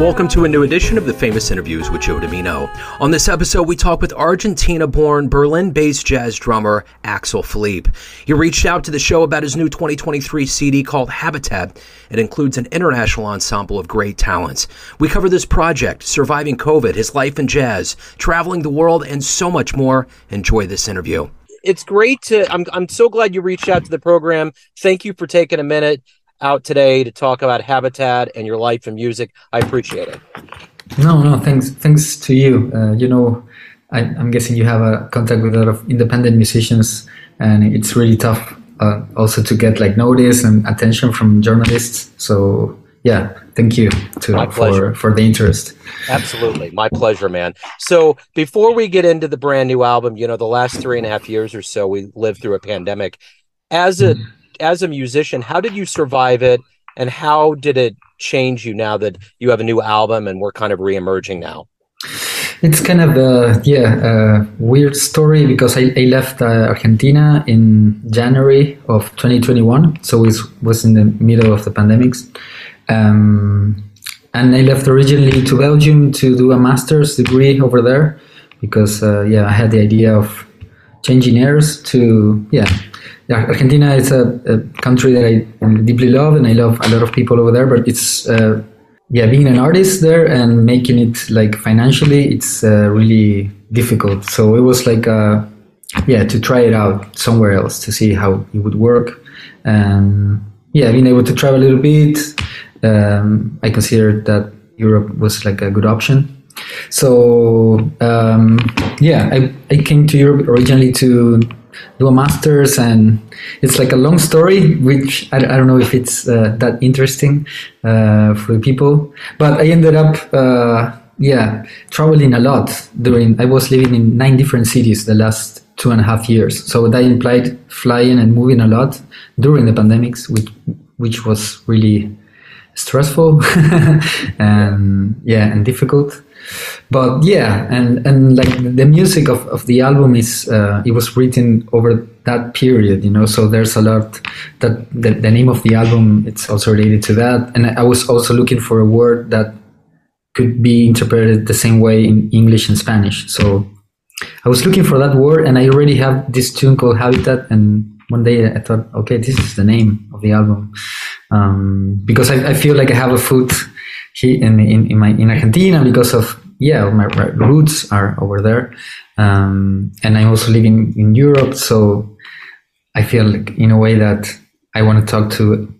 Welcome to a new edition of the Famous Interviews with Joe Dimino. On this episode, we talk with Argentina born Berlin based jazz drummer Axel Filip. He reached out to the show about his new 2023 CD called Habitat. It includes an international ensemble of great talents. We cover this project, surviving COVID, his life in jazz, traveling the world, and so much more. Enjoy this interview. It's great to, I'm, I'm so glad you reached out to the program. Thank you for taking a minute out today to talk about Habitat and your life and music. I appreciate it. No, no, thanks, thanks to you. Uh, you know, I, am guessing you have a contact with a lot of independent musicians, and it's really tough uh, also to get like notice and attention from journalists. So yeah, thank you to, for for the interest. Absolutely, my pleasure, man. So before we get into the brand new album, you know, the last three and a half years or so, we lived through a pandemic. As a mm as a musician, how did you survive it, and how did it change you now that you have a new album and we're kind of re-emerging now? It's kind of a yeah a weird story because I, I left uh, Argentina in January of 2021, so it was in the middle of the pandemics. Um, and I left originally to Belgium to do a master's degree over there because uh, yeah I had the idea of changing airs to yeah yeah, Argentina is a, a, country that I deeply love, and I love a lot of people over there. But it's uh, yeah, being an artist there and making it like financially, it's uh, really difficult. So it was like uh, yeah, to try it out somewhere else to see how it would work, and yeah, being able to travel a little bit. Um, I considered that Europe was like a good option. So um, yeah, I, I came to Europe originally to do a master's and it's like a long story which i, I don't know if it's uh, that interesting uh, for people but i ended up uh, yeah traveling a lot during i was living in nine different cities the last two and a half years. So that implied flying and moving a lot during the pandemics which which was really stressful and yeah and difficult but yeah and and like the music of, of the album is uh, it was written over that period you know so there's a lot that the, the name of the album it's also related to that. And i was also looking for a word that could be interpreted the same way in english and spanish. So i was looking for that word and i already have this tune called habitat and one day i thought okay this is the name of the album. Um, because I, I feel like i have a foot in, in, in my in Argentina because of yeah my, roots are over there, um, and I'm also living in Europe, so I feel like in a way that I want to talk to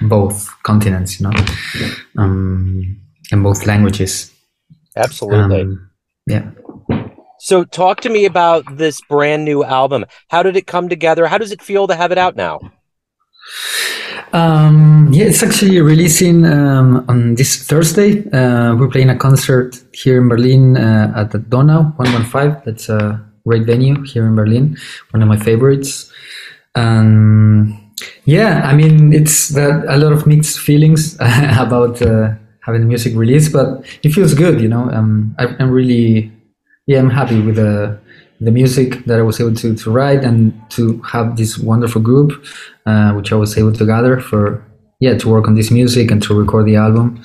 both continents, you know, um, and both languages. Absolutely. Um, yeah. So, talk to me about this brand new album. How did it come together? How does it feel to have it out now? Um, yeah, it's actually releasing um, on this Thursday. Uh, we're playing a concert here in Berlin uh, at the Donau 115. That's a great venue here in Berlin, one of my favorites. Um, yeah, I mean, it's that a lot of mixed feelings about uh, having the music released, but it feels good, you know. Um, I, am really, yeah, I'm happy with the the music that I was able to, to write and to have this wonderful group, uh, which I was able to gather for, yeah, to work on this music and to record the album.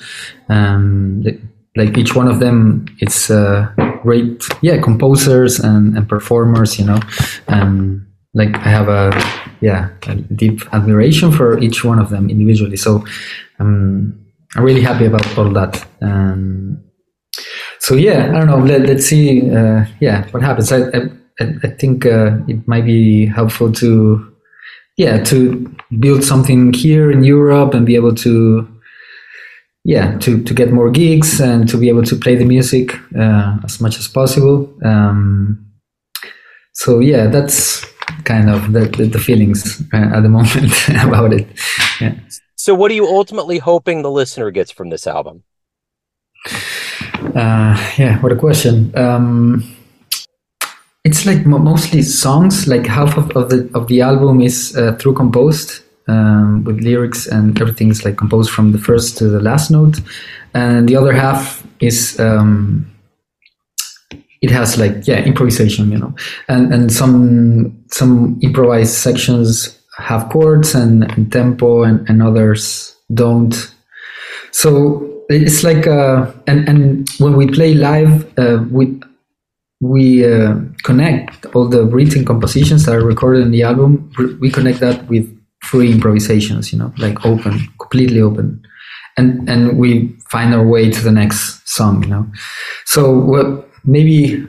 Um, like each one of them, it's uh, great, yeah, composers and, and performers, you know. And like I have a, yeah, a deep admiration for each one of them individually. So um, I'm really happy about all that. Um, so yeah, I don't know. Let, us see. Uh, yeah, what happens? I I, I think uh, it might be helpful to yeah to build something here in Europe and be able to yeah to to get more gigs and to be able to play the music uh, as much as possible. Um, so yeah, that's kind of the, the, the feelings uh, at the moment about it. Yeah. So, what are you ultimately hoping the listener gets from this album? Uh, yeah, what a question. Um, it's like mostly songs. Like half of, of the of the album is uh, through composed um, with lyrics and everything is like composed from the first to the last note, and the other half is um, it has like yeah improvisation, you know, and and some some improvised sections have chords and, and tempo and, and others don't. So it's like uh, and and when we play live, uh, we we uh, connect all the written compositions that are recorded in the album. We connect that with free improvisations, you know, like open, completely open, and and we find our way to the next song, you know. So what maybe,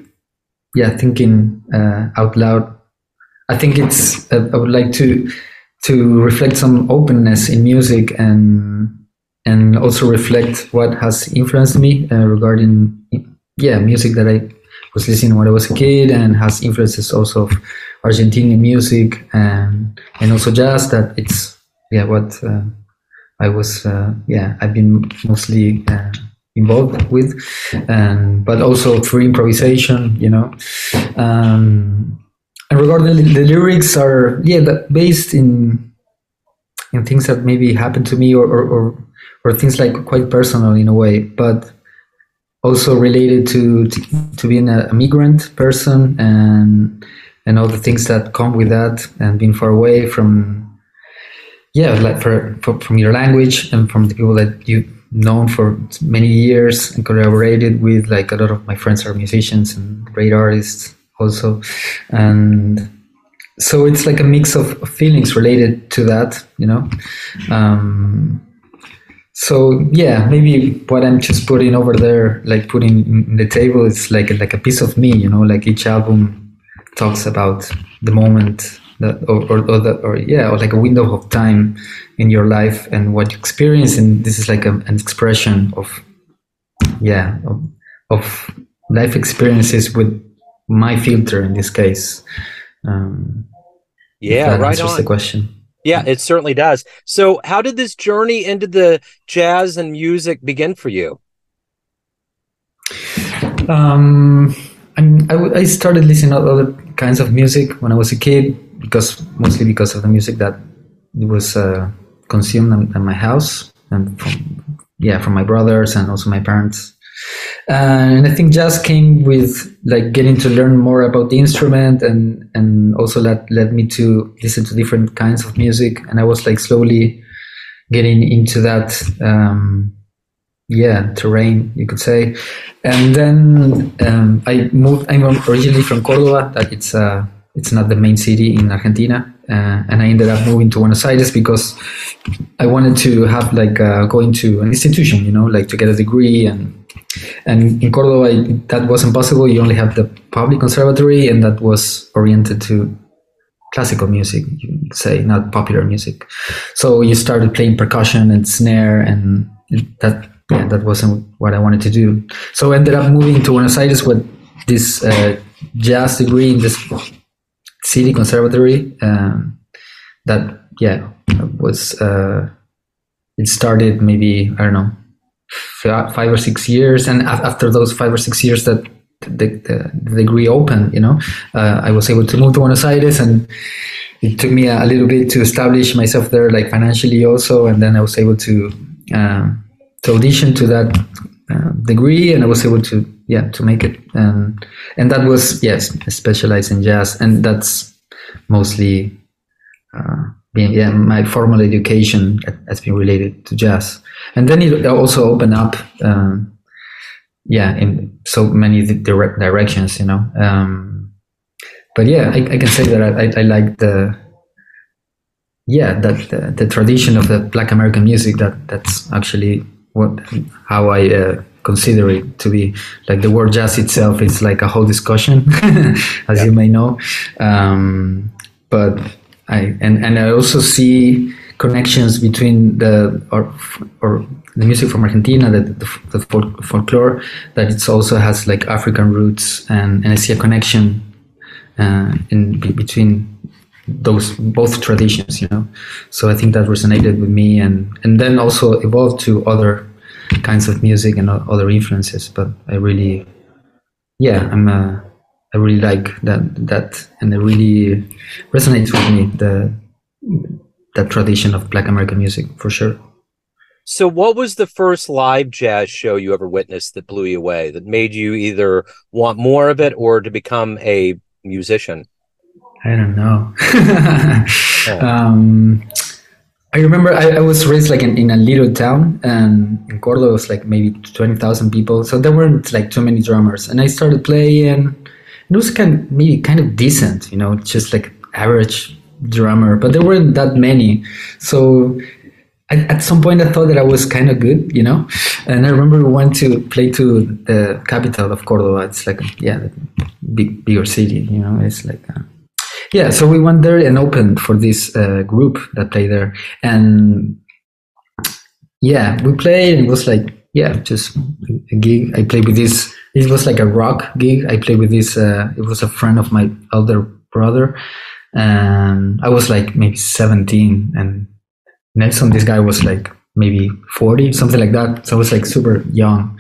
yeah, thinking uh, out loud. I think it's. Uh, I would like to to reflect some openness in music and and also reflect what has influenced me uh, regarding yeah music that I was listening when I was a kid and has influences also of Argentinian music and and also jazz that it's yeah what uh, I was uh, yeah I've been mostly uh, involved with and but also through improvisation you know. Um, and regarding the, the lyrics are yeah based in in things that maybe happened to me or, or, or or things like quite personal in a way, but also related to to, to being a migrant person and and all the things that come with that and being far away from yeah like for, for, from your language and from the people that you've known for many years and collaborated with like a lot of my friends are musicians and great artists also. And so it's like a mix of feelings related to that you know? Um, so yeah maybe what i'm just putting over there like putting in the table is like like a piece of me you know? Like each album talks about the moment that or or, or, the, or yeah or like a window of time in your life and what you experience. And this is like a, an expression of yeah of, of life experiences with my filter in this case um, yeah right on the question yeah, it certainly does. So, how did this journey into the jazz and music begin for you? Um, I, I started listening to other kinds of music when I was a kid, because mostly because of the music that was uh, consumed in, my house and from, yeah, from my brothers and also my parents and I think jazz came with like getting to learn more about the instrument and and also that led me to listen to different kinds of music. And I was like slowly getting into that um, yeah terrain you could say. And then um, I moved I'm originally from Cordoba that it's uh it's not the main city in Argentina. Uh, and I ended up moving to Buenos Aires because I wanted to have like uh, going to an institution you know like to get a degree and and in Cordoba, that wasn't possible. You only have the public conservatory, and that was oriented to classical music, you say, not popular music. So you started playing percussion and snare, and that yeah, that wasn't what I wanted to do. So I ended up moving to Buenos Aires with this uh, jazz degree in this city conservatory. Um, that yeah was uh, it started maybe I don't know five or six years, and after those five or six years that the, the, the degree opened, you know, uh, I was able to move to Buenos Aires, and it took me a, a, little bit to establish myself there, like financially also, and then I was able to uh, to audition to that uh, degree, and I was able to yeah to make it, and and that was yes specialized in jazz, and that's mostly. Being, yeah, my formal education has been related to jazz and then it also opened up um, yeah in so many direct directions you know um, but yeah I, I, can say that I, I like the yeah that the, the, tradition of the black american music that that's actually what how i uh, consider it to be like the word jazz itself is like a whole discussion as yeah. you may know um, but i and and i also see connections between the or or the music from Argentina, the, the, the folk, folklore, that it also has like African roots, and, and I see a connection uh, in between those both traditions, you know. So I think that resonated with me, and and then also evolved to other kinds of music and other influences. But I really, yeah, I'm a, I really like that that, and it really resonates with me the that tradition of Black American music for sure. So, what was the first live jazz show you ever witnessed that blew you away, that made you either want more of it or to become a musician? I don't know. um, I remember I, I, was raised like in, in a little town, and in Cordoba it was like maybe twenty thousand people, so there weren't like too many drummers. And I started playing. It was kind of, maybe kind of decent, you know, just like average drummer, but there weren't that many. So I, at some point, I thought that I was kind of good, you know. And I remember we went to play to the capital of Cordoba. It's like yeah, big bigger city, you know. It's like. A, yeah, so we went there and opened for this uh, group that played there, and yeah, we played. And it was like yeah, just a gig. I played with this. It was like a rock gig. I played with this. Uh, it was a friend of my elder brother, and I was like maybe seventeen, and Nelson, this guy was like maybe forty, something like that. So I was like super young.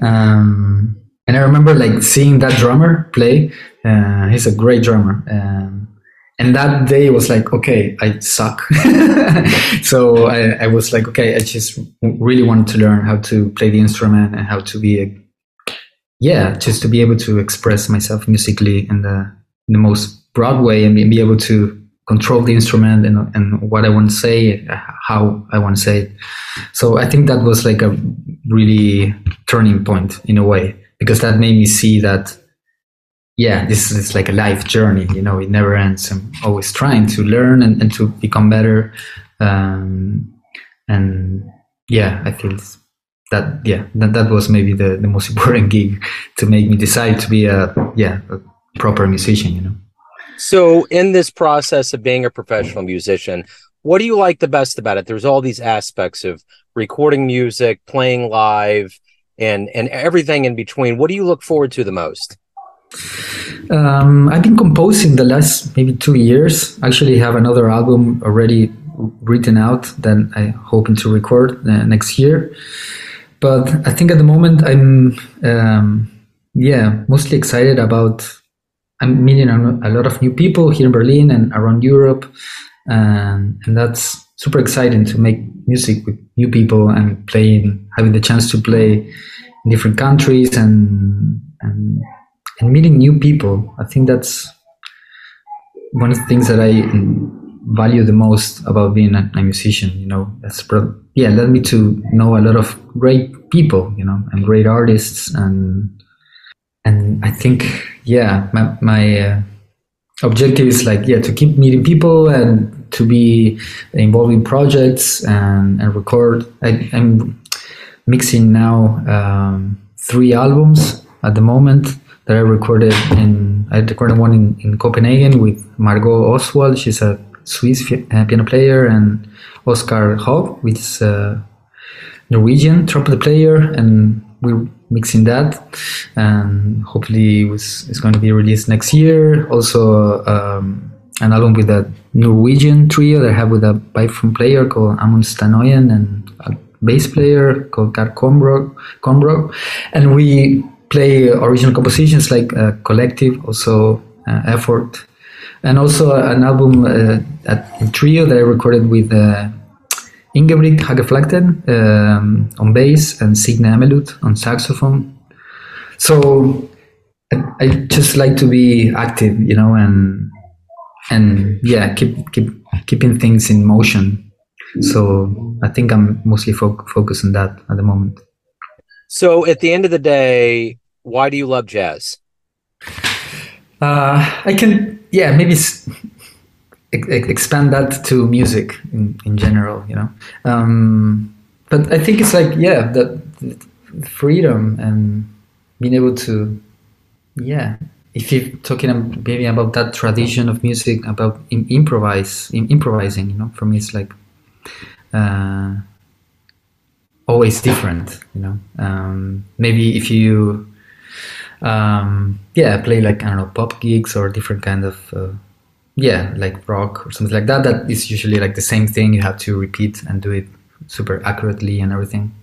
Um, and I remember like seeing that drummer play. Uh, he's a great drummer. Um, and that day was like okay i suck so I, I, was like okay i just really wanted to learn how to play the instrument and how to be a yeah just to be able to express myself musically in the in the most broad way and be able to control the instrument and, and what i want to say how i want to say it so i think that was like a really turning point in a way because that made me see that yeah, this is like a life journey. You know, it never ends. I'm always trying to learn and, and to become better. Um, and yeah, I feel that yeah, that, that was maybe the, the most important gig to make me decide to be a yeah a proper musician. You know. So in this process of being a professional musician, what do you like the best about it? There's all these aspects of recording music, playing live, and and everything in between. What do you look forward to the most? Um, I've been composing the last maybe two years. Actually, have another album already written out that I'm hoping to record uh, next year. But I think at the moment I'm, um, yeah, mostly excited about. I'm meeting a lot of new people here in Berlin and around Europe, and, and that's super exciting to make music with new people and playing, having the chance to play in different countries and and and meeting new people. I think that's one of the things that I value the most about being a, a musician. You know, that's pro- yeah, led me to know a lot of great people. You know, and great artists, and and I think yeah, my my uh, objective is like yeah to keep meeting people and to be involved in projects and and record. I, am mixing now um, three albums at the moment that I recorded in I recorded one in, in Copenhagen with Margot Oswald. She's a Swiss uh, piano player, and Oscar Hogg, which is a Norwegian trumpet player, and we're mixing that, and hopefully it's, going to be released next year. Also, um, an album with a Norwegian trio that I have with a vibraphone player called Amund Stanoyen and a bass player called Gar Combrock, and we play original compositions like uh, Collective, also uh, Effort, and also an album uh, at, trio that I recorded with uh, Ingebrigt um, on bass and Signe Emmeluth on saxophone. So I, I, just like to be active, you know, and and yeah, keep keep keeping things in motion. So I think I'm mostly fo- focused on that at the moment. So at the end of the day, why do you love jazz? Uh, I can, yeah, maybe s- expand that to music in, in general, you know. Um, but I think it's like, yeah, that freedom and being able to, yeah, if you're talking maybe about that tradition of music, about improvise, improvising, you know, for me it's like uh, always different, you know. Um, maybe if you um, yeah, play like I don't know pop gigs or different kind of uh, yeah like rock or something like that. That is usually like the same thing. You have to repeat and do it super accurately and everything.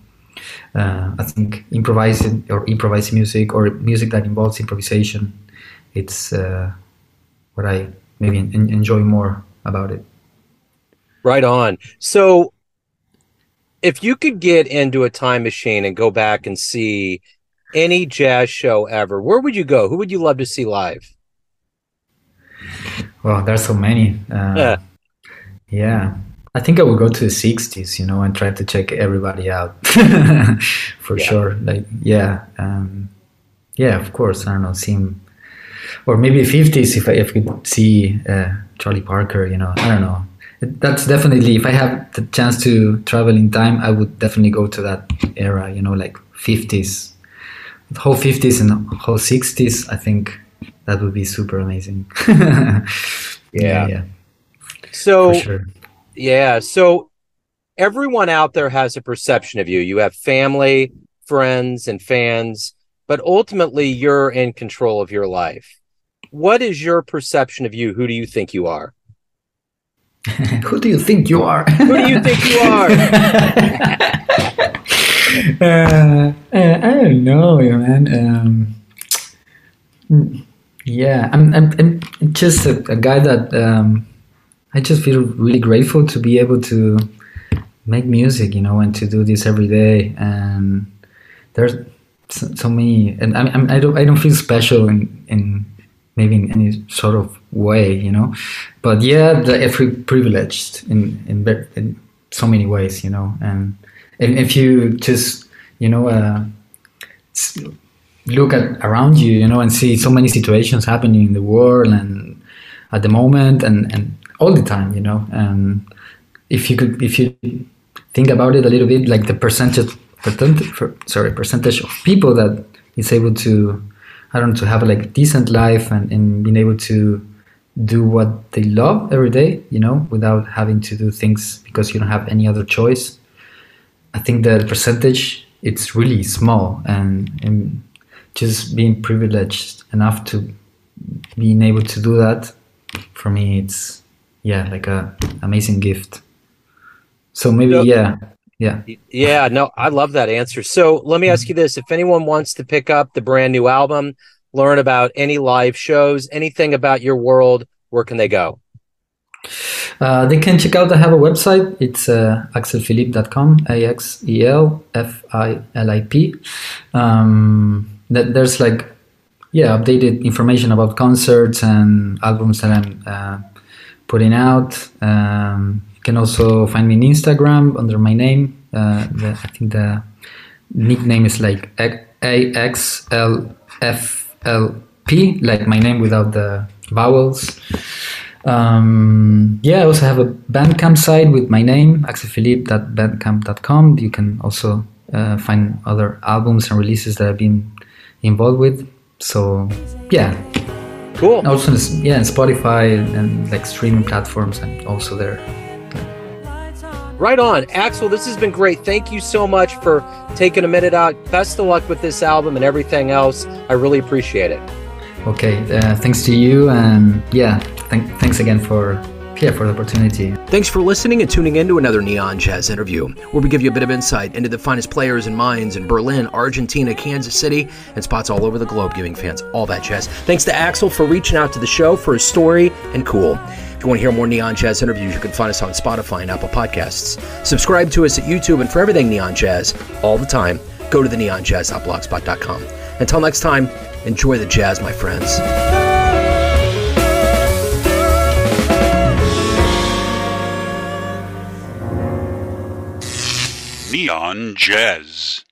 Uh, I think improvising or improvising music or music that involves improvisation, it's uh, what I maybe en- enjoy more about it. Right on. So, if you could get into a time machine and go back and see any jazz show ever, where would you go? Who would you love to see live? Well, there's so many. Uh, yeah. yeah. I think I would go to the 60s, you know, and try to check everybody out for yeah. sure. Like, yeah, um, yeah, of course. I don't know, see or maybe 50s if I if we see uh, Charlie Parker, you know, I don't know. That's definitely if I have the chance to travel in time, I would definitely go to that era, you know, like 50s, the whole 50s and whole 60s. I think that would be super amazing. yeah. yeah, yeah. So. Sure yeah. So everyone out there has a perception of you. You have family, friends, and fans, but ultimately you're in control of your life. What is your perception of you? Who do you think you are? Who do you think you are? Who do you think you are? uh, uh, I don't know, man. Um, yeah, I'm, I'm, I'm just a, a guy that um, I just feel really grateful to be able to make music, you know, and to do this every day. And there's so, so many, and I, I, I don't, I don't feel special in, in maybe in any sort of way, you know, but yeah, the, every privileged in, in, in so many ways, you know, and, and if you just, you know, uh, look at around you, you know, and see so many situations happening in the world and at the moment, and and all the time, you know. And if you could, if you think about it a little bit, like the percentage, percentage sorry, percentage of people that is able to, I don't know, to have a like decent life and, and being able to do what they love every day, you know, without having to do things because you don't have any other choice. I think the percentage it's really small, and, and just being privileged enough to being able to do that, for me, it's yeah, like a amazing gift. So maybe so, yeah, yeah, yeah. No, I love that answer. So let me ask you this: If anyone wants to pick up the brand new album, learn about any live shows, anything about your world, where can they go? Uh, they can check out. I have a website. It's uh, axelfilip.com. A X E L F I L I P. Um, that there's like yeah updated information about concerts and albums that I'm uh, putting out. Um, you can also find me on Instagram under my name. Uh, the, I think the nickname is like A X L F L P, like my name without the vowels. Um, yeah, I also have a Bandcamp site with my name, axelfilip.bandcamp.com. You can also uh, find other albums and releases that I've been involved with. So, yeah, Cool. Also, yeah, and Spotify and like streaming platforms, and also there. Right on. Axel, this has been great. Thank you so much for taking a minute out. Best of luck with this album and everything else. I really appreciate it. Okay. Uh, thanks to you. And yeah, th- thanks again for yeah, for the opportunity. Thanks for listening and tuning in to another Neon Jazz interview, where we give you a bit of insight into the finest players and minds in Berlin, Argentina, Kansas City, and spots all over the globe, giving fans all that jazz. Thanks to Axel for reaching out to the show for his story and cool. If you want to hear more Neon Jazz interviews, you can find us on Spotify and Apple Podcasts. Subscribe to us at YouTube, and for everything Neon Jazz, all the time, go to the neonjazz.blogspot.com. Until next time, enjoy the jazz, my friends. Neon Jazz.